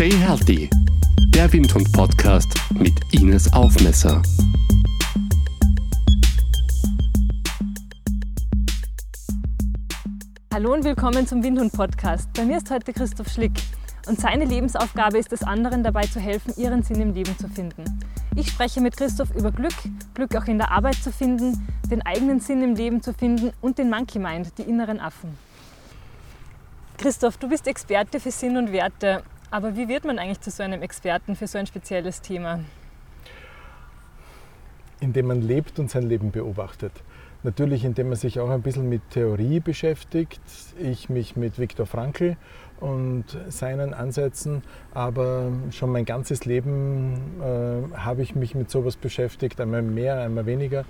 Stay Healthy, der Windhund-Podcast mit Ines Aufmesser. Hallo und willkommen zum Windhund-Podcast. Bei mir ist heute Christoph Schlick und seine Lebensaufgabe ist es, anderen dabei zu helfen, ihren Sinn im Leben zu finden. Ich spreche mit Christoph über Glück, Glück auch in der Arbeit zu finden, den eigenen Sinn im Leben zu finden und den Monkey Mind, die inneren Affen. Christoph, du bist Experte für Sinn und Werte, aber wie wird man eigentlich zu so einem Experten für so ein spezielles Thema? Indem man lebt und sein Leben beobachtet. Natürlich, indem man sich auch ein bisschen mit Theorie beschäftigt. Ich mich mit Viktor Frankl und seinen Ansätzen, aber schon mein ganzes Leben äh, habe ich mich mit sowas beschäftigt, einmal mehr, einmal weniger.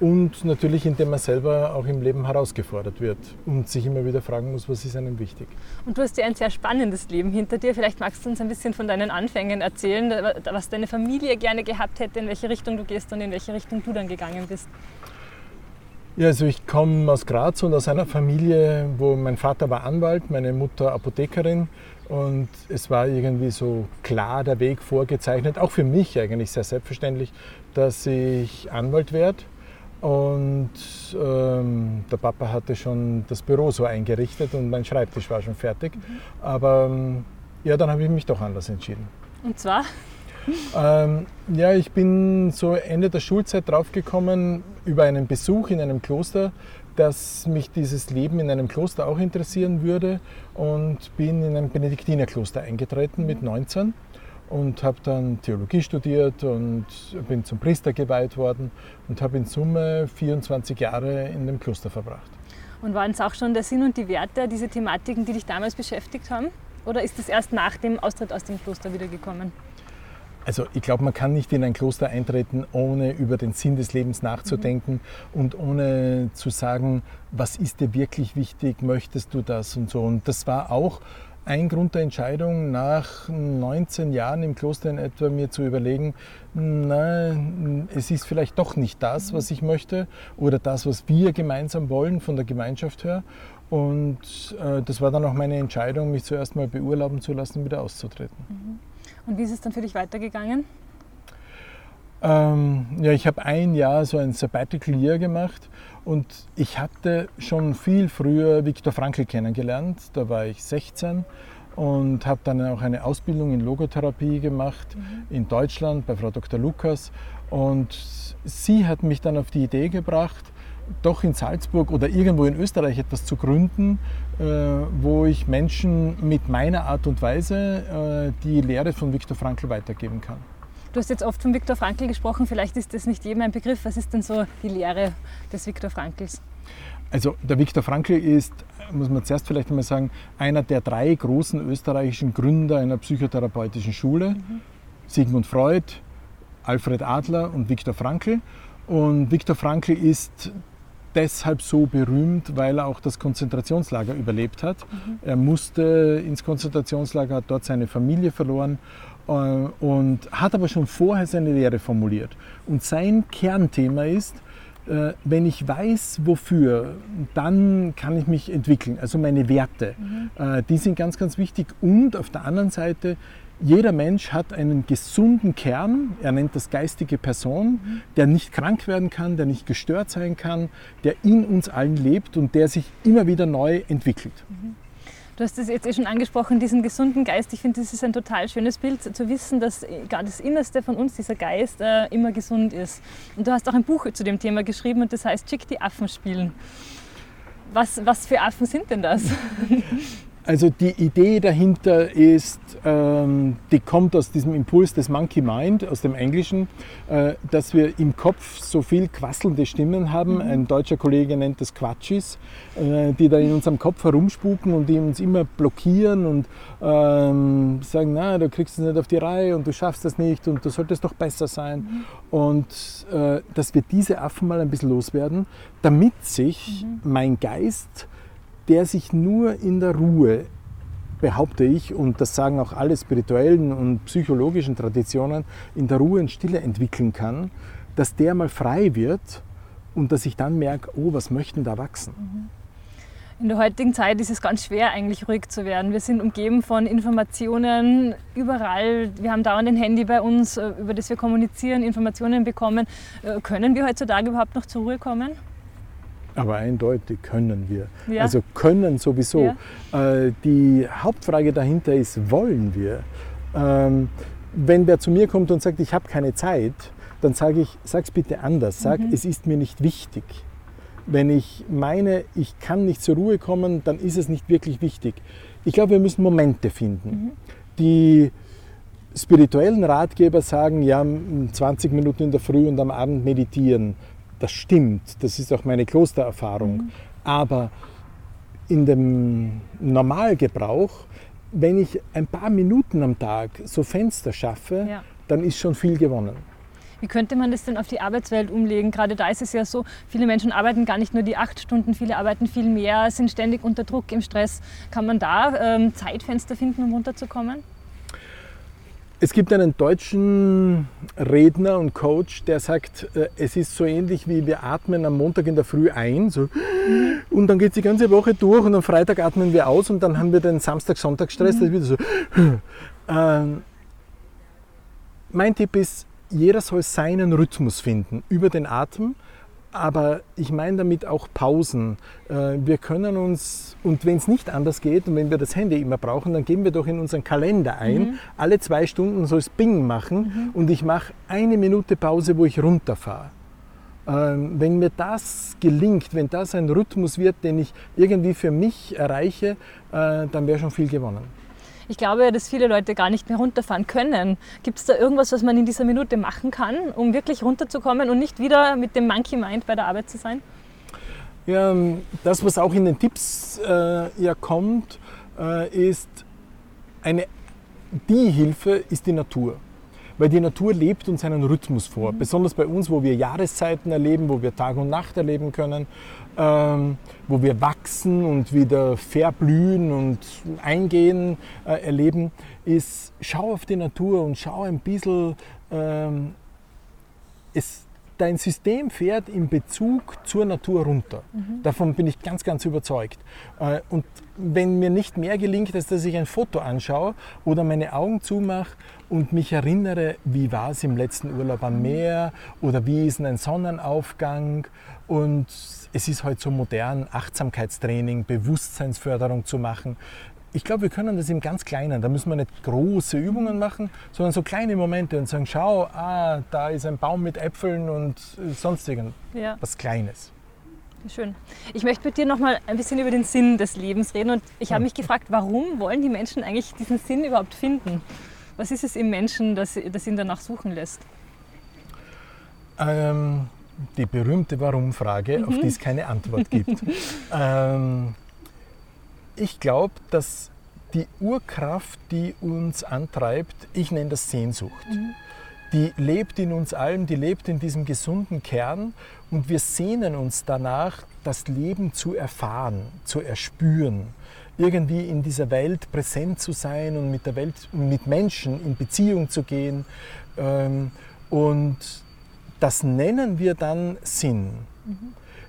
Und natürlich, indem man selber auch im Leben herausgefordert wird und sich immer wieder fragen muss, was ist einem wichtig. Und du hast ja ein sehr spannendes Leben hinter dir. Vielleicht magst du uns ein bisschen von deinen Anfängen erzählen, was deine Familie gerne gehabt hätte, in welche Richtung du gehst und in welche Richtung du dann gegangen bist. Ja, also ich komme aus Graz und aus einer Familie, wo mein Vater war Anwalt, meine Mutter Apothekerin und es war irgendwie so klar der Weg vorgezeichnet, auch für mich eigentlich sehr selbstverständlich, dass ich Anwalt werde. Und ähm, der Papa hatte schon das Büro so eingerichtet und mein Schreibtisch war schon fertig. Mhm. Aber ähm, ja, dann habe ich mich doch anders entschieden. Und zwar? Ähm, ja, ich bin so Ende der Schulzeit draufgekommen über einen Besuch in einem Kloster, dass mich dieses Leben in einem Kloster auch interessieren würde und bin in ein Benediktinerkloster eingetreten mit 19 und habe dann Theologie studiert und bin zum Priester geweiht worden und habe in Summe 24 Jahre in dem Kloster verbracht. Und waren es auch schon der Sinn und die Werte, diese Thematiken, die dich damals beschäftigt haben? Oder ist es erst nach dem Austritt aus dem Kloster wiedergekommen? Also ich glaube, man kann nicht in ein Kloster eintreten, ohne über den Sinn des Lebens nachzudenken mhm. und ohne zu sagen, was ist dir wirklich wichtig, möchtest du das und so. Und das war auch ein Grund der Entscheidung, nach 19 Jahren im Kloster in etwa mir zu überlegen, na, es ist vielleicht doch nicht das, was ich möchte oder das, was wir gemeinsam wollen von der Gemeinschaft her. Und äh, das war dann auch meine Entscheidung, mich zuerst mal beurlauben zu lassen, wieder auszutreten. Mhm. Und wie ist es dann für dich weitergegangen? Ähm, ja, ich habe ein Jahr so ein Sabbatical Year gemacht und ich hatte schon viel früher Viktor Frankl kennengelernt. Da war ich 16 und habe dann auch eine Ausbildung in Logotherapie gemacht mhm. in Deutschland bei Frau Dr. Lukas. Und sie hat mich dann auf die Idee gebracht, doch in Salzburg oder irgendwo in Österreich etwas zu gründen, wo ich Menschen mit meiner Art und Weise äh, die Lehre von Viktor Frankl weitergeben kann. Du hast jetzt oft von Viktor Frankl gesprochen, vielleicht ist das nicht jedem ein Begriff. Was ist denn so die Lehre des Viktor Frankls? Also der Viktor Frankl ist, muss man zuerst vielleicht einmal sagen, einer der drei großen österreichischen Gründer einer psychotherapeutischen Schule. Mhm. Sigmund Freud, Alfred Adler und Viktor Frankl. Und Viktor Frankl ist deshalb so berühmt, weil er auch das Konzentrationslager überlebt hat. Mhm. Er musste ins Konzentrationslager, hat dort seine Familie verloren äh, und hat aber schon vorher seine Lehre formuliert. Und sein Kernthema ist, äh, wenn ich weiß, wofür, dann kann ich mich entwickeln. Also meine Werte, mhm. Äh, die sind ganz, ganz wichtig. Und auf der anderen Seite, jeder Mensch hat einen gesunden Kern, er nennt das geistige Person, der nicht krank werden kann, der nicht gestört sein kann, der in uns allen lebt und der sich immer wieder neu entwickelt. Du hast es jetzt eh schon angesprochen, diesen gesunden Geist. Ich finde, das ist ein total schönes Bild, zu wissen, dass gerade das Innerste von uns, dieser Geist, äh, immer gesund ist. Und du hast auch ein Buch zu dem Thema geschrieben und das heißt Schick die Affen spielen. Was, was für Affen sind denn das? Also die Idee dahinter ist, ähm, die kommt aus diesem Impuls des Monkey Mind, aus dem Englischen, äh, dass wir im Kopf so viel quasselnde Stimmen haben. Mhm. Ein deutscher Kollege nennt das Quatschis, äh, die da in unserem Kopf herumspuken und die uns immer blockieren und ähm, sagen, na, du kriegst es nicht auf die Reihe und du schaffst das nicht und du solltest doch besser sein. Mhm. Und äh, dass wir diese Affen mal ein bisschen loswerden, damit sich mhm. mein Geist der sich nur in der Ruhe, behaupte ich, und das sagen auch alle spirituellen und psychologischen Traditionen, in der Ruhe und Stille entwickeln kann, dass der mal frei wird und dass ich dann merke, oh, was möchten da wachsen? Mhm. In der heutigen Zeit ist es ganz schwer, eigentlich ruhig zu werden. Wir sind umgeben von Informationen überall. Wir haben dauernd ein Handy bei uns, äh, über das wir kommunizieren, Informationen bekommen. Äh, können wir heutzutage überhaupt noch zur Ruhe kommen? Aber eindeutig können wir. Ja. Also können sowieso. Ja. Äh, die Hauptfrage dahinter ist, wollen wir? Ähm, wenn wer zu mir kommt und sagt, ich habe keine Zeit, dann sage ich, sag's bitte anders. Sag, Mhm. es ist mir nicht wichtig. Wenn ich meine, ich kann nicht zur Ruhe kommen, dann ist es nicht wirklich wichtig. Ich glaube, wir müssen Momente finden. Die spirituellen Ratgeber sagen, ja, m- 20 Minuten in der Früh und am Abend meditieren. Das stimmt, das ist auch meine Klostererfahrung. Aber in dem Normalgebrauch, wenn ich ein paar Minuten am Tag so Fenster schaffe, Ja. dann ist schon viel gewonnen. Wie könnte man das denn auf die Arbeitswelt umlegen? Gerade da ist es ja so, viele Menschen arbeiten gar nicht nur die acht Stunden, viele arbeiten viel mehr, sind ständig unter Druck, im Stress. Kann man da ähm, Zeitfenster finden, um runterzukommen? Es gibt einen deutschen Redner und Coach, der sagt, äh, es ist so ähnlich wie wir atmen am Montag in der Früh ein so, und dann geht es die ganze Woche durch und am Freitag atmen wir aus und dann haben wir den Samstag-Sonntag-Stress, das ist wieder so. Ähm, mein Tipp ist, jeder soll seinen Rhythmus finden über den Atem, aber ich meine damit auch Pausen. Äh, Wir können uns, und wenn es nicht anders geht und wenn wir das Handy immer brauchen, dann geben wir doch in unseren Kalender ein, alle zwei Stunden soll es Bing machen und ich mache eine Minute Pause, wo ich runterfahre. Ähm, Wenn mir das gelingt, wenn das ein Rhythmus wird, den ich irgendwie für mich erreiche, äh, dann wäre schon viel gewonnen. Ich glaube, dass viele Leute gar nicht mehr runterfahren können. Gibt es da irgendwas, was man in dieser Minute machen kann, um wirklich runterzukommen und nicht wieder mit dem Monkey Mind bei der Arbeit zu sein? Ja, ähm, das, was auch in den Tipps äh, ja kommt, äh, ist eine, die Hilfe ist die Natur. Weil die Natur lebt uns einen Rhythmus vor. Besonders bei uns, wo wir Jahreszeiten erleben, wo wir Tag und Nacht erleben können, ähm, wo wir wachsen und wieder verblühen und eingehen äh, erleben, ist, schau auf die Natur und schau ein bisschen, ähm, es, dein System fährt in Bezug zur Natur runter. Davon bin ich ganz, ganz überzeugt. Äh, Und wenn mir nicht mehr gelingt, als dass ich ein Foto anschaue oder meine Augen zumache und mich erinnere, wie war es im letzten Urlaub am Meer oder wie ist ein Sonnenaufgang und es ist heute so modern, Achtsamkeitstraining, Bewusstseinsförderung zu machen. Ich glaube, wir können das im ganz Kleinen. Da müssen wir nicht große Übungen machen, sondern so kleine Momente und sagen, schau, ah, da ist ein Baum mit Äpfeln und äh, sonst irgendwas Ja. Kleines. Schön. Ich möchte mit dir noch mal ein bisschen über den Sinn des Lebens reden. Und ich habe mich gefragt, warum wollen die Menschen eigentlich diesen Sinn überhaupt finden? Was ist es im Menschen, das, das ihn danach suchen lässt? Ähm, die berühmte Warum-Frage, auf die es keine Antwort gibt. ähm, ich glaube, dass die Urkraft, die uns antreibt, ich nenne das Sehnsucht. Die lebt in uns allen, die lebt in diesem gesunden Kern und wir sehnen uns danach, das Leben zu erfahren, zu erspüren, irgendwie in dieser Welt präsent zu sein und mit der Welt, mit Menschen in Beziehung zu gehen. Ähm, und das nennen wir dann Sinn.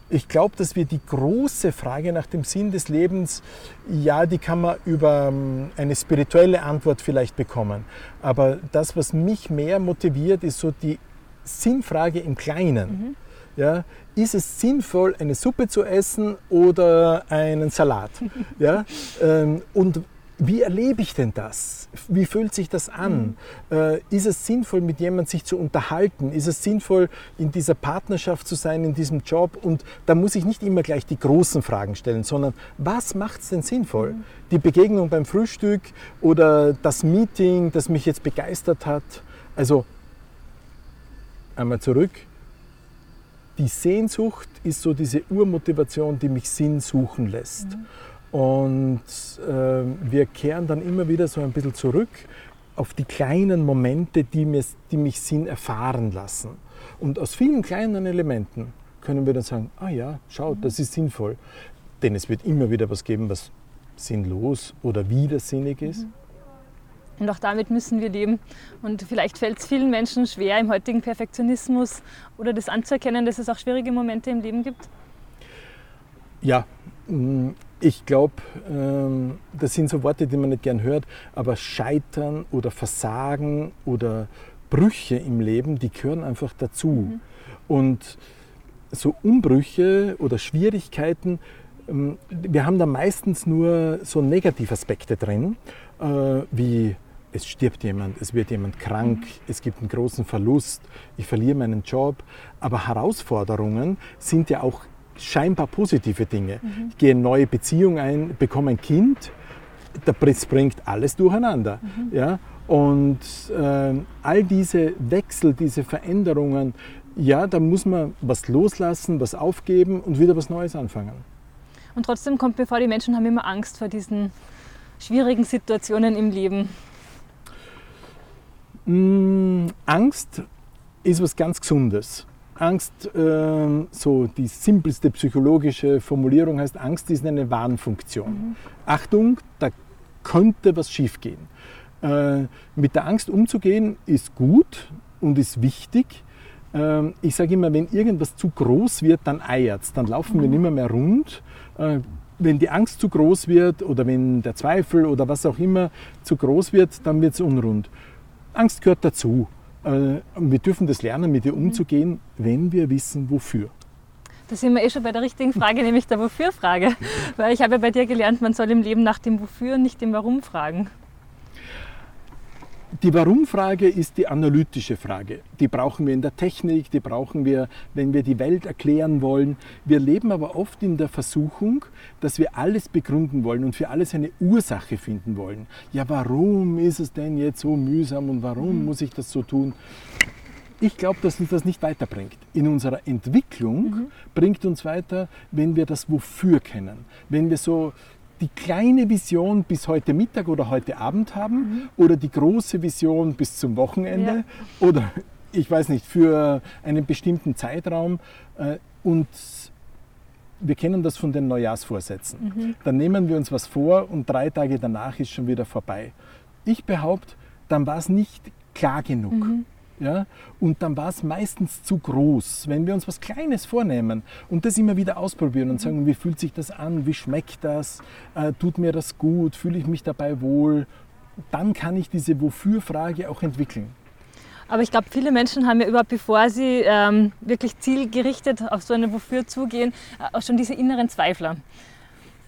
Ich glaube, dass wir die große Frage nach dem Sinn des Lebens, ja, die kann man über ähm, eine spirituelle Antwort vielleicht bekommen. Aber das, was mich mehr motiviert, ist so die Sinnfrage im Kleinen. Ja, ist es sinnvoll, eine Suppe zu essen oder einen Salat? Ja, ähm, und wie erlebe ich denn das? Wie fühlt sich das an? Äh, ist es sinnvoll, mit jemandem sich zu unterhalten? Ist es sinnvoll, in dieser Partnerschaft zu sein, in diesem Job? Und da muss ich nicht immer gleich die großen Fragen stellen, sondern was macht es denn sinnvoll? Die Begegnung beim Frühstück oder das Meeting, das mich jetzt begeistert hat? Also einmal zurück. Die Sehnsucht ist so diese Urmotivation, die mich Sinn suchen lässt. Und äh, wir kehren dann immer wieder so ein bisschen zurück auf die kleinen Momente, die, mir, die mich Sinn erfahren lassen. Und aus vielen kleinen Elementen können wir dann sagen, ah ja, schau, das ist sinnvoll. Denn es wird immer wieder was geben, was sinnlos oder widersinnig ist. Und auch damit müssen wir leben. Und vielleicht fällt es vielen Menschen schwer im heutigen Perfektionismus oder das anzuerkennen, dass es auch schwierige Momente im Leben gibt. Ja, mh, Ich glaube, ähm, das sind so Worte, die man nicht gern hört, aber Scheitern oder Versagen oder Brüche im Leben, die gehören einfach dazu. Mhm. Und so Umbrüche oder Schwierigkeiten, ähm, wir haben da meistens nur so Negativaspekte drin, äh, wie es stirbt jemand, es wird jemand krank, mhm. es gibt einen großen Verlust, ich verliere meinen Job. Aber Herausforderungen sind ja auch scheinbar positive Dinge. Mhm. Ich gehe in eine neue Beziehung ein, bekomme ein Kind, das bringt alles durcheinander. Mhm. Ja? Und äh, all diese Wechsel, diese Veränderungen, ja, da muss man was loslassen, was aufgeben und wieder was Neues anfangen. Und trotzdem kommt mir vor, die Menschen haben immer Angst vor diesen schwierigen Situationen im Leben. Mm, Angst ist was ganz Gesundes. Angst, äh, so die simpelste psychologische Formulierung heißt, Angst ist eine Warnfunktion. Mhm. Achtung, da könnte was schiefgehen. Äh, mit der Angst umzugehen ist gut und ist wichtig. Äh, ich sage immer, wenn irgendwas zu groß wird, dann eiert es, dann laufen mhm. wir nicht mehr, mehr rund. Äh, wenn die Angst zu groß wird oder wenn der Zweifel oder was auch immer zu groß wird, dann wird es unrund. Angst gehört dazu. Äh, wir dürfen das lernen, mit ihr mhm. umzugehen, wenn wir wissen, wofür. Da sind wir eh schon bei der richtigen Frage, nämlich der Wofür-Frage. Weil ich habe ja bei dir gelernt, man soll im Leben nach dem Wofür, nicht dem Warum fragen. Die Warum-Frage ist die analytische Frage. Die brauchen wir in der Technik, die brauchen wir, wenn wir die Welt erklären wollen. Wir leben aber oft in der Versuchung, dass wir alles begründen wollen und für alles eine Ursache finden wollen. Ja, warum ist es denn jetzt so mühsam und warum mhm. muss ich das so tun? Ich glaube, dass uns das nicht weiterbringt. In unserer Entwicklung mhm. bringt uns weiter, wenn wir das Wofür kennen. Wenn wir so die kleine Vision bis heute Mittag oder heute Abend haben mhm. oder die große Vision bis zum Wochenende ja. oder ich weiß nicht, für einen bestimmten Zeitraum. Äh, und wir kennen das von den Neujahrsvorsätzen. Mhm. Dann nehmen wir uns was vor und drei Tage danach ist schon wieder vorbei. Ich behaupte, dann war es nicht klar genug. Mhm. Ja? Und dann war es meistens zu groß. Wenn wir uns was Kleines vornehmen und das immer wieder ausprobieren und sagen, wie fühlt sich das an, wie schmeckt das, äh, tut mir das gut, fühle ich mich dabei wohl, dann kann ich diese Wofür-Frage auch entwickeln. Aber ich glaube, viele Menschen haben ja überhaupt, bevor sie ähm, wirklich zielgerichtet auf so eine Wofür zugehen, äh, auch schon diese inneren Zweifler.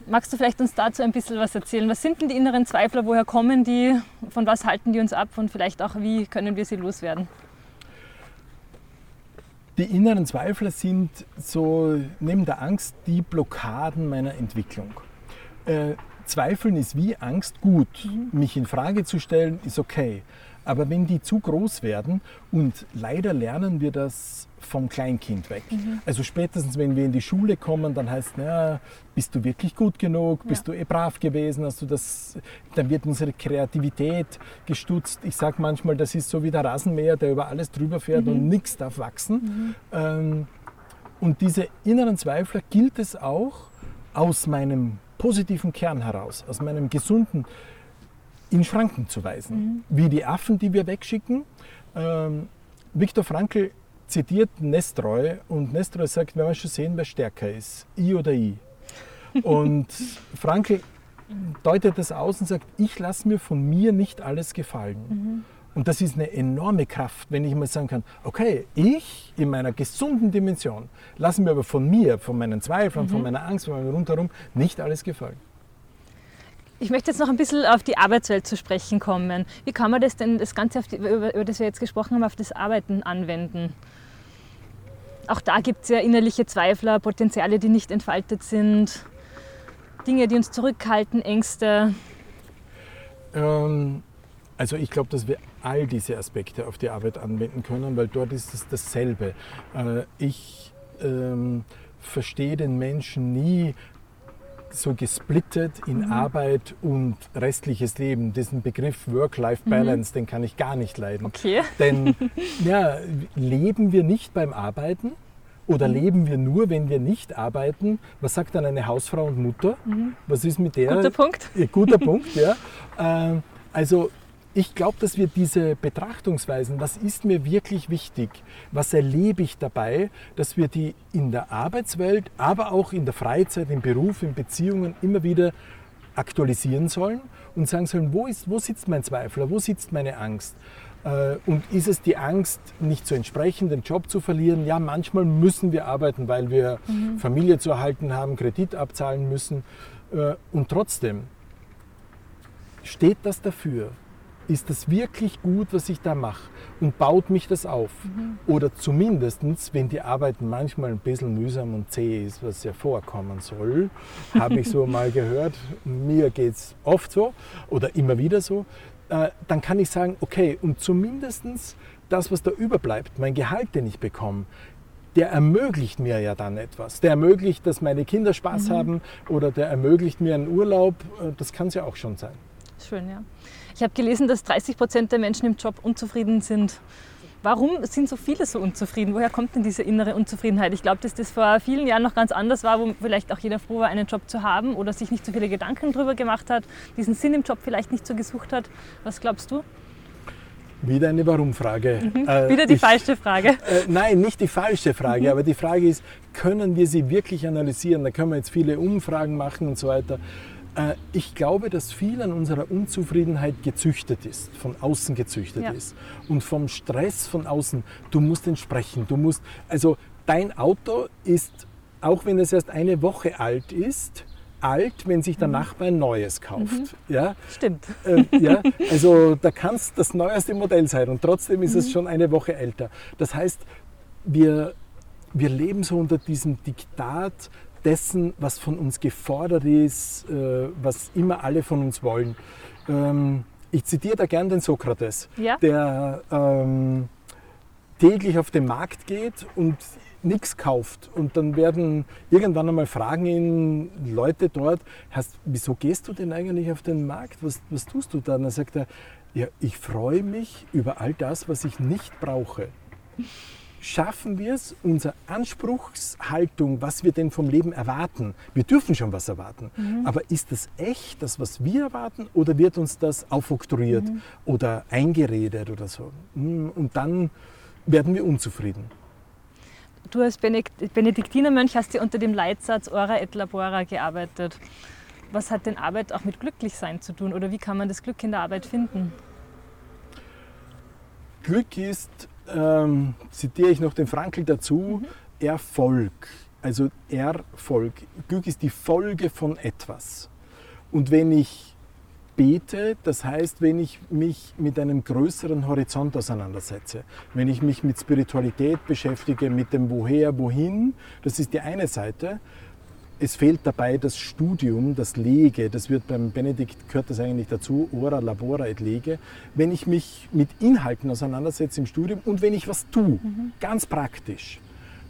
Magst du vielleicht uns dazu ein bisschen was erzählen? Was sind denn die inneren Zweifler? Woher kommen die? Von was halten die uns ab? Und vielleicht auch, wie können wir sie loswerden? Die inneren Zweifler sind so neben der Angst die Blockaden meiner Entwicklung. Äh, Zweifeln ist wie Angst gut. Mhm. Mich in Frage zu stellen ist okay. Aber wenn die zu groß werden, und leider lernen wir das vom Kleinkind weg. Mhm. Also spätestens, wenn wir in die Schule kommen, dann heißt es, naja, bist du wirklich gut genug? Ja. Bist du eh brav gewesen? Hast du das? Dann wird unsere Kreativität gestutzt. Ich sage manchmal, das ist so wie der Rasenmäher, der über alles drüber fährt mhm. und nichts darf wachsen. Mhm. Ähm, und diese inneren Zweifler gilt es auch aus meinem positiven Kern heraus, aus meinem gesunden in Schranken zu weisen. Mhm. Wie die Affen, die wir wegschicken. Ähm, Viktor Frankl zitiert Nestroy und Nestroy sagt, wir schon sehen, wer stärker ist, I oder I. Und Frankl deutet das aus und sagt, ich lasse mir von mir nicht alles gefallen. Mhm. Und das ist eine enorme Kraft, wenn ich mal sagen kann, okay, ich in meiner gesunden Dimension lasse mir aber von mir, von meinen Zweifeln, mhm. von meiner Angst, von meinem Rundherum nicht alles gefallen. Ich möchte jetzt noch ein bisschen auf die Arbeitswelt zu sprechen kommen. Wie kann man das denn, das Ganze, die, über, über das wir jetzt gesprochen haben, auf das Arbeiten anwenden? Auch da gibt es ja innerliche Zweifler, Potenziale, die nicht entfaltet sind, Dinge, die uns zurückhalten, Ängste. Ähm, also ich glaube, dass wir all diese Aspekte auf die Arbeit anwenden können, weil dort ist es dasselbe. Äh, ich ähm, verstehe den Menschen nie so gesplittet in mhm. Arbeit und restliches Leben. Diesen Begriff Work-Life-Balance, mhm. den kann ich gar nicht leiden. Okay. Denn ja, leben wir nicht beim Arbeiten oder mhm. leben wir nur, wenn wir nicht arbeiten? Was sagt dann eine Hausfrau und Mutter? Mhm. Was ist mit der? Guter Punkt. Guter Punkt, ja. Äh, also ich glaube, dass wir diese Betrachtungsweisen, was ist mir wirklich wichtig, was erlebe ich dabei, dass wir die in der Arbeitswelt, aber auch in der Freizeit, im Beruf, in Beziehungen immer wieder aktualisieren sollen und sagen sollen, wo, ist, wo sitzt mein Zweifel, wo sitzt meine Angst? Äh, und ist es die Angst, nicht zu entsprechen, den Job zu verlieren? Ja, manchmal müssen wir arbeiten, weil wir mhm. Familie zu erhalten haben, Kredit abzahlen müssen. Äh, und trotzdem steht das dafür, ist das wirklich gut, was ich da mache und baut mich das auf? Mhm. Oder zumindest, wenn die Arbeit manchmal ein bisschen mühsam und zäh ist, was ja vorkommen soll, habe ich so mal gehört, mir geht es oft so oder immer wieder so, äh, dann kann ich sagen, okay, und zumindest das, was da überbleibt, mein Gehalt, den ich bekomme, der ermöglicht mir ja dann etwas. Der ermöglicht, dass meine Kinder Spaß mhm. haben oder der ermöglicht mir einen Urlaub. Äh, das kann es ja auch schon sein. Schön, ja. Ich habe gelesen, dass 30 Prozent der Menschen im Job unzufrieden sind. Warum sind so viele so unzufrieden? Woher kommt denn diese innere Unzufriedenheit? Ich glaube, dass das vor vielen Jahren noch ganz anders war, wo vielleicht auch jeder froh war, einen Job zu haben oder sich nicht so viele Gedanken darüber gemacht hat, diesen Sinn im Job vielleicht nicht so gesucht hat. Was glaubst du? Wieder eine Warum-Frage. Mhm. Äh, Wieder die ich, falsche Frage. Äh, nein, nicht die falsche Frage, mhm. aber die Frage ist, können wir sie wirklich analysieren? Da können wir jetzt viele Umfragen machen und so weiter. Äh, ich glaube, dass viel an unserer Unzufriedenheit gezüchtet ist, von außen gezüchtet ja. ist. Und vom Stress von außen, du musst entsprechen, du musst, also dein Auto ist, auch wenn es erst eine Woche alt ist, alt, wenn sich der mhm. Nachbar ein neues kauft. Mhm. Ja? Stimmt. Äh, ja? Also da kann es das neueste Modell sein und trotzdem ist mhm. es schon eine Woche älter. Das heißt, wir, wir leben so unter diesem Diktat dessen, was von uns gefordert ist, äh, was immer alle von uns wollen. Ähm, ich zitiere da gern den Sokrates, ja? der ähm, täglich auf den Markt geht und nichts kauft. Und dann werden irgendwann einmal fragen ihn Leute dort, hast, wieso gehst du denn eigentlich auf den Markt? Was, was tust du da? Und dann sagt er, ja, ich freue mich über all das, was ich nicht brauche schaffen wir es, unsere Anspruchshaltung, was wir denn vom Leben erwarten, wir dürfen schon was erwarten, mhm. aber ist das echt, das, was wir erwarten, oder wird uns das aufoktroyiert mhm. oder eingeredet oder so? Hm, und dann werden wir unzufrieden. Du als Benediktinermönch hast ja unter dem Leitsatz Ora et Labora gearbeitet. Was hat denn Arbeit auch mit Glücklichsein zu tun oder wie kann man das Glück in der Arbeit finden? Glück ist ähm, zitiere ich noch den Frankl dazu, mhm. Erfolg. Also Erfolg. Glück ist die Folge von etwas. Und wenn ich bete, das heißt, wenn ich mich mit einem größeren Horizont auseinandersetze, wenn ich mich mit Spiritualität beschäftige, mit dem Woher, Wohin, das ist die eine Seite es fehlt dabei das Studium, das Lege, das wird beim Benedikt, gehört das eigentlich dazu, ora labora et lege. Wenn ich mich mit Inhalten auseinandersetze im Studium und wenn ich was tue, mhm. ganz praktisch,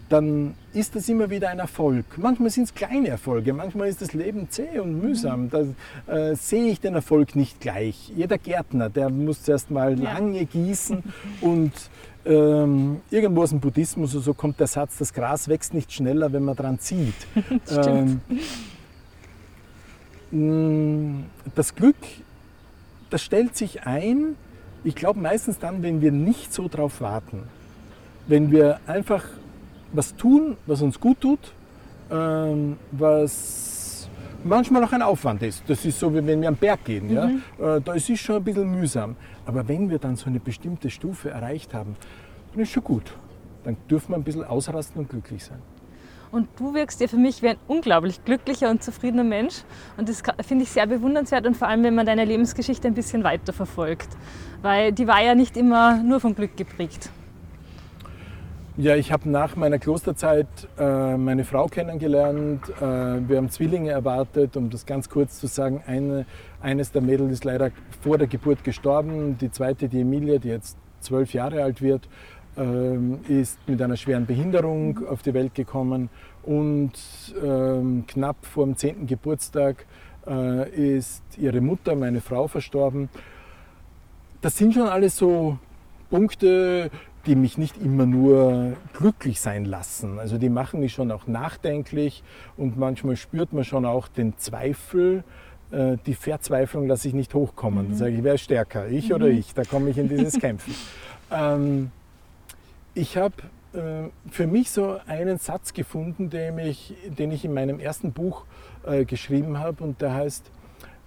dann ist das immer wieder ein Erfolg. Manchmal sind es kleine Erfolge, manchmal ist das Leben zäh und mühsam. Mhm. Da äh, sehe ich den Erfolg nicht gleich. Jeder Gärtner, der muss zuerst mal ja. lange gießen und ähm, irgendwo aus dem Buddhismus so kommt der Satz, das Gras wächst nicht schneller, wenn man dran zieht. ähm, mm, das Glück, das stellt sich ein, ich glaube meistens dann, wenn wir nicht so drauf warten. Wenn wir einfach was tun, was uns gut tut, ähm, was manchmal auch ein Aufwand ist. Das ist so, wie wenn wir am Berg gehen. Mhm. Ja? Äh, da ist es schon ein bisschen mühsam. Aber wenn wir dann so eine bestimmte Stufe erreicht haben, dann ist schon gut. Dann dürfen wir ein bisschen ausrasten und glücklich sein. Und du wirkst ja für mich wie ein unglaublich glücklicher und zufriedener Mensch. Und das finde ich sehr bewundernswert und vor allem, wenn man deine Lebensgeschichte ein bisschen weiter verfolgt. Weil die war ja nicht immer nur vom Glück geprägt. Ja, ich habe nach meiner Klosterzeit äh, meine Frau kennengelernt. Äh, wir haben Zwillinge erwartet, um das ganz kurz zu sagen. Eine, eines der Mädels ist leider vor der Geburt gestorben. Die zweite, die Emilia, die jetzt zwölf Jahre alt wird, äh, ist mit einer schweren Behinderung auf die Welt gekommen. Und ähm, knapp vor dem zehnten Geburtstag äh, ist ihre Mutter, meine Frau, verstorben. Das sind schon alles so Punkte, die mich nicht immer nur glücklich sein lassen. Also die machen mich schon auch nachdenklich und manchmal spürt man schon auch den Zweifel, äh, die Verzweiflung lasse ich nicht hochkommen. Mhm. Dann sage ich, wer ist stärker, ich mhm. oder ich? Da komme ich in dieses Kämpfen. Ähm, ich habe äh, für mich so einen Satz gefunden, den ich, den ich in meinem ersten Buch äh, geschrieben habe und der heißt,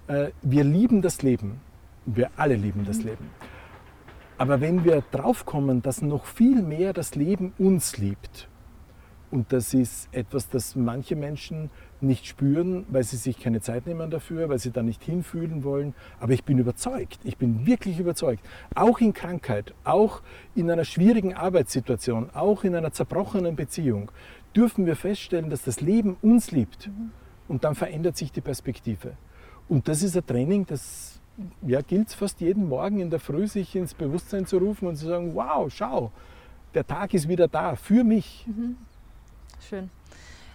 äh, wir lieben das Leben. Wir alle lieben das mhm. Leben. Aber wenn wir draufkommen, dass noch viel mehr das Leben uns liebt, und das ist etwas, das manche Menschen nicht spüren, weil sie sich keine Zeit nehmen dafür, weil sie da nicht hinfühlen wollen. Aber ich bin überzeugt, ich bin wirklich überzeugt, auch in Krankheit, auch in einer schwierigen Arbeitssituation, auch in einer zerbrochenen Beziehung, dürfen wir feststellen, dass das Leben uns liebt. Und dann verändert sich die Perspektive. Und das ist ein Training, das ja, gilt es fast jeden Morgen in der Früh, sich ins Bewusstsein zu rufen und zu sagen, wow, schau, der Tag ist wieder da, für mich. Mhm. Schön.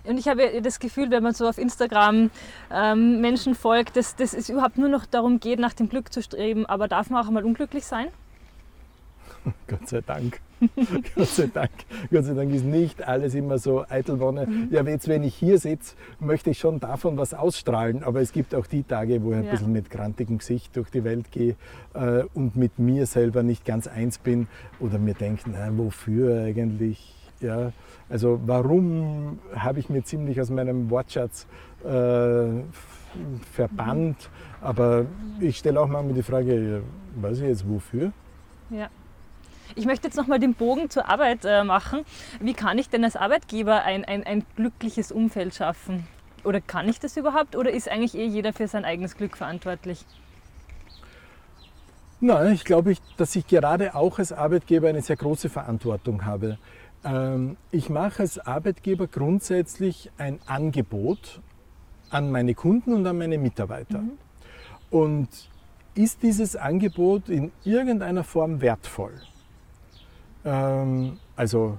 Und ich habe das Gefühl, wenn man so auf Instagram ähm, Menschen folgt, dass, dass es überhaupt nur noch darum geht, nach dem Glück zu streben. Aber darf man auch einmal unglücklich sein? Gott sei Dank. Gott sei Dank. Gott sei Dank ist nicht alles immer so Eitelwonne. Mhm. Ja, jetzt, wenn ich hier sitze, möchte ich schon davon was ausstrahlen. Aber es gibt auch die Tage, wo ich ja. ein bisschen mit grantigem Gesicht durch die Welt gehe äh, und mit mir selber nicht ganz eins bin oder mir denke, na, wofür eigentlich? Ja, also warum habe ich mir ziemlich aus meinem Wortschatz äh, verbannt? Aber ich stelle auch mal die Frage, weiß ich jetzt wofür? Ja. Ich möchte jetzt nochmal den Bogen zur Arbeit äh, machen. Wie kann ich denn als Arbeitgeber ein, ein, ein glückliches Umfeld schaffen? Oder kann ich das überhaupt? Oder ist eigentlich eh jeder für sein eigenes Glück verantwortlich? Nein, ich glaube, dass ich gerade auch als Arbeitgeber eine sehr große Verantwortung habe. Ähm, ich mache als Arbeitgeber grundsätzlich ein Angebot an meine Kunden und an meine Mitarbeiter. Mhm. Und ist dieses Angebot in irgendeiner Form wertvoll? Ähm, also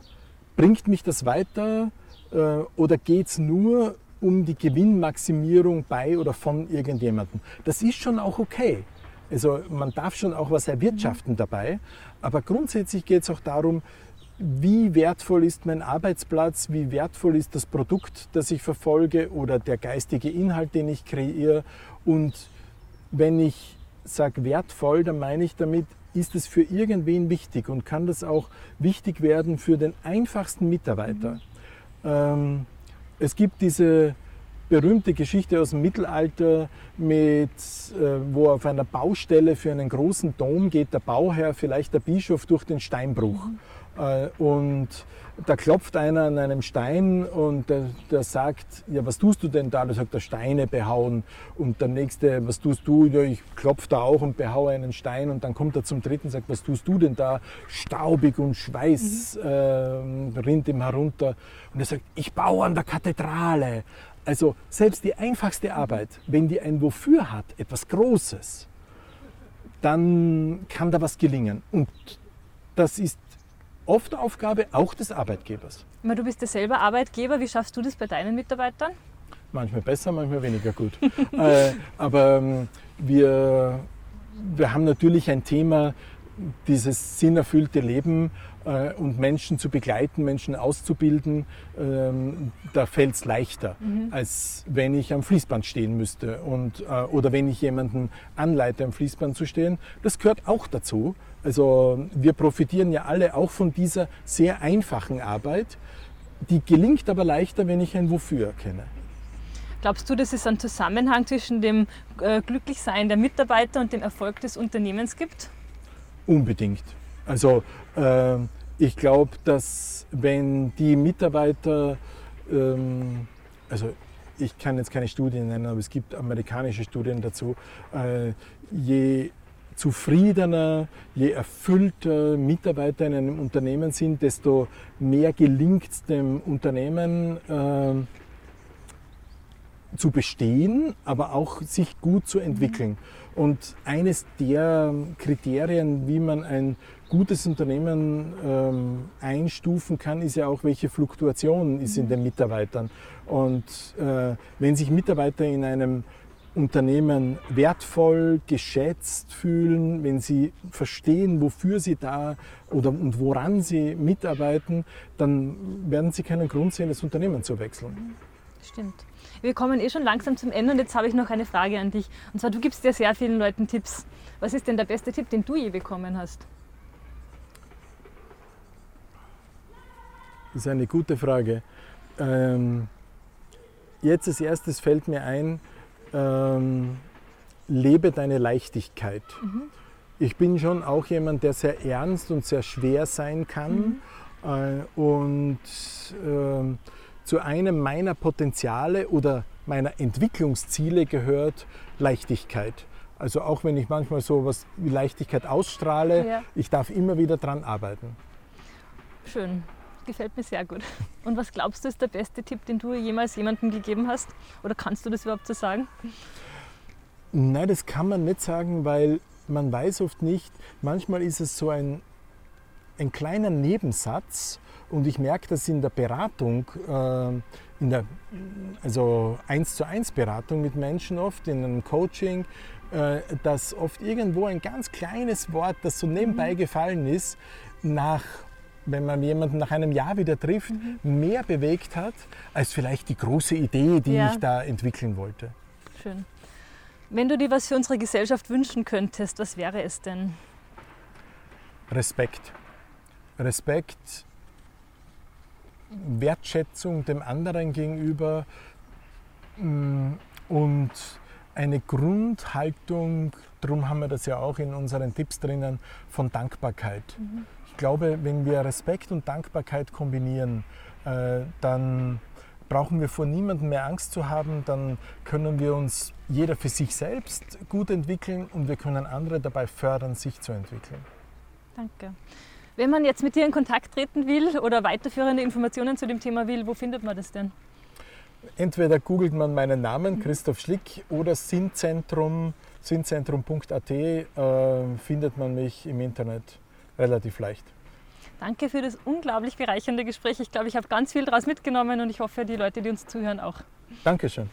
bringt mich das weiter äh, oder geht es nur um die Gewinnmaximierung bei oder von irgendjemandem? Das ist schon auch okay. Also man darf schon auch was erwirtschaften mhm. dabei, aber grundsätzlich geht es auch darum, wie wertvoll ist mein Arbeitsplatz, wie wertvoll ist das Produkt, das ich verfolge oder der geistige Inhalt, den ich kreiere. Und wenn ich sage wertvoll, dann meine ich damit, ist es für irgendwen wichtig und kann das auch wichtig werden für den einfachsten Mitarbeiter. Mhm. Ähm, es gibt diese berühmte Geschichte aus dem Mittelalter, mit, äh, wo auf einer Baustelle für einen großen Dom geht der Bauherr, vielleicht der Bischof, durch den Steinbruch. Mhm. Äh, und da klopft einer an einem Stein und der, der, sagt, ja, was tust du denn da? Da sagt er, Steine behauen. Und der nächste, was tust du? Ja, ich klopfe da auch und behaue einen Stein. Und dann kommt er zum dritten und sagt, was tust du denn da? Staubig und Schweiß mhm. äh, rinnt ihm herunter. Und er sagt, ich baue an der Kathedrale. Also selbst die einfachste Arbeit, wenn die ein Wofür hat, etwas Großes, dann kann da was gelingen. Und das ist oft Aufgabe auch des Arbeitgebers. Du bist ja selber Arbeitgeber. Wie schaffst du das bei deinen Mitarbeitern? Manchmal besser, manchmal weniger gut. äh, aber ähm, wir, wir haben natürlich ein Thema, dieses sinnerfüllte Leben äh, und Menschen zu begleiten, Menschen auszubilden, ähm, da fällt es leichter, mhm. als wenn ich am Fließband stehen müsste und, äh, oder wenn ich jemanden anleite, am Fließband zu stehen. Das gehört auch dazu. Also wir profitieren ja alle auch von dieser sehr einfachen Arbeit. Die gelingt aber leichter, wenn ich ein Wofür erkenne. Glaubst du, dass es einen Zusammenhang zwischen dem äh, Glücklichsein der Mitarbeiter und dem Erfolg des Unternehmens gibt? Unbedingt. Also äh, ich glaube, dass wenn die Mitarbeiter, ähm, also ich kann jetzt keine Studien nennen, aber es gibt amerikanische Studien dazu, äh, je zufriedener, je erfüllter Mitarbeiter in einem Unternehmen sind, desto mehr gelingt es dem Unternehmen äh, zu bestehen, aber auch sich gut zu entwickeln. Und eines der Kriterien, wie man ein gutes Unternehmen ähm, einstufen kann, ist ja auch, welche Fluktuation ist in den Mitarbeitern. Und äh, wenn sich Mitarbeiter in einem Unternehmen wertvoll, geschätzt fühlen, wenn sie verstehen, wofür sie da oder und woran sie mitarbeiten, dann werden sie keinen Grund sehen, das Unternehmen zu wechseln. Stimmt. Wir kommen eh schon langsam zum Ende und jetzt habe ich noch eine Frage an dich. Und zwar, du gibst ja sehr vielen Leuten Tipps. Was ist denn der beste Tipp, den du je bekommen hast? Das ist eine gute Frage. Ähm, jetzt als erstes fällt mir ein, ähm, lebe deine Leichtigkeit. Mhm. Ich bin schon auch jemand, der sehr ernst und sehr schwer sein kann. Mhm. Äh, und äh, zu einem meiner Potenziale oder meiner Entwicklungsziele gehört Leichtigkeit. Also auch wenn ich manchmal so was wie Leichtigkeit ausstrahle, ja. ich darf immer wieder dran arbeiten. Schön, gefällt mir sehr gut. Und was glaubst du ist der beste Tipp, den du jemals jemandem gegeben hast? Oder kannst du das überhaupt so sagen? Nein, das kann man nicht sagen, weil man weiß oft nicht, manchmal ist es so ein, ein kleiner Nebensatz und ich merke das in der Beratung, äh, in der also eins zu eins Beratung mit Menschen oft, in einem Coaching, äh, dass oft irgendwo ein ganz kleines Wort, das so nebenbei mhm. gefallen ist, nach wenn man jemanden nach einem Jahr wieder trifft, mhm. mehr bewegt hat, als vielleicht die große Idee, die ja. ich da entwickeln wollte. Schön. Wenn du dir was für unsere Gesellschaft wünschen könntest, was wäre es denn? Respekt. Respekt, Wertschätzung dem anderen gegenüber mm, und eine Grundhaltung, darum haben wir das ja auch in unseren Tipps drinnen, von Dankbarkeit. Mhm. Ich glaube, wenn wir Respekt und Dankbarkeit kombinieren, äh, dann brauchen wir vor niemandem mehr Angst zu haben, dann können wir uns jeder für sich selbst gut entwickeln und wir können andere dabei fördern, sich zu entwickeln. Danke. Wenn man jetzt mit dir in Kontakt treten will oder weiterführende Informationen zu dem Thema will, wo findet man das denn? Entweder googelt man meinen Namen, Christoph Schlick, oder Sinnzentrum, sinnzentrum.at äh, findet man mich im Internet relativ leicht. Danke für das unglaublich bereichernde Gespräch. Ich glaube, ich habe ganz viel daraus mitgenommen und ich hoffe, die Leute, die uns zuhören, auch. Dankeschön.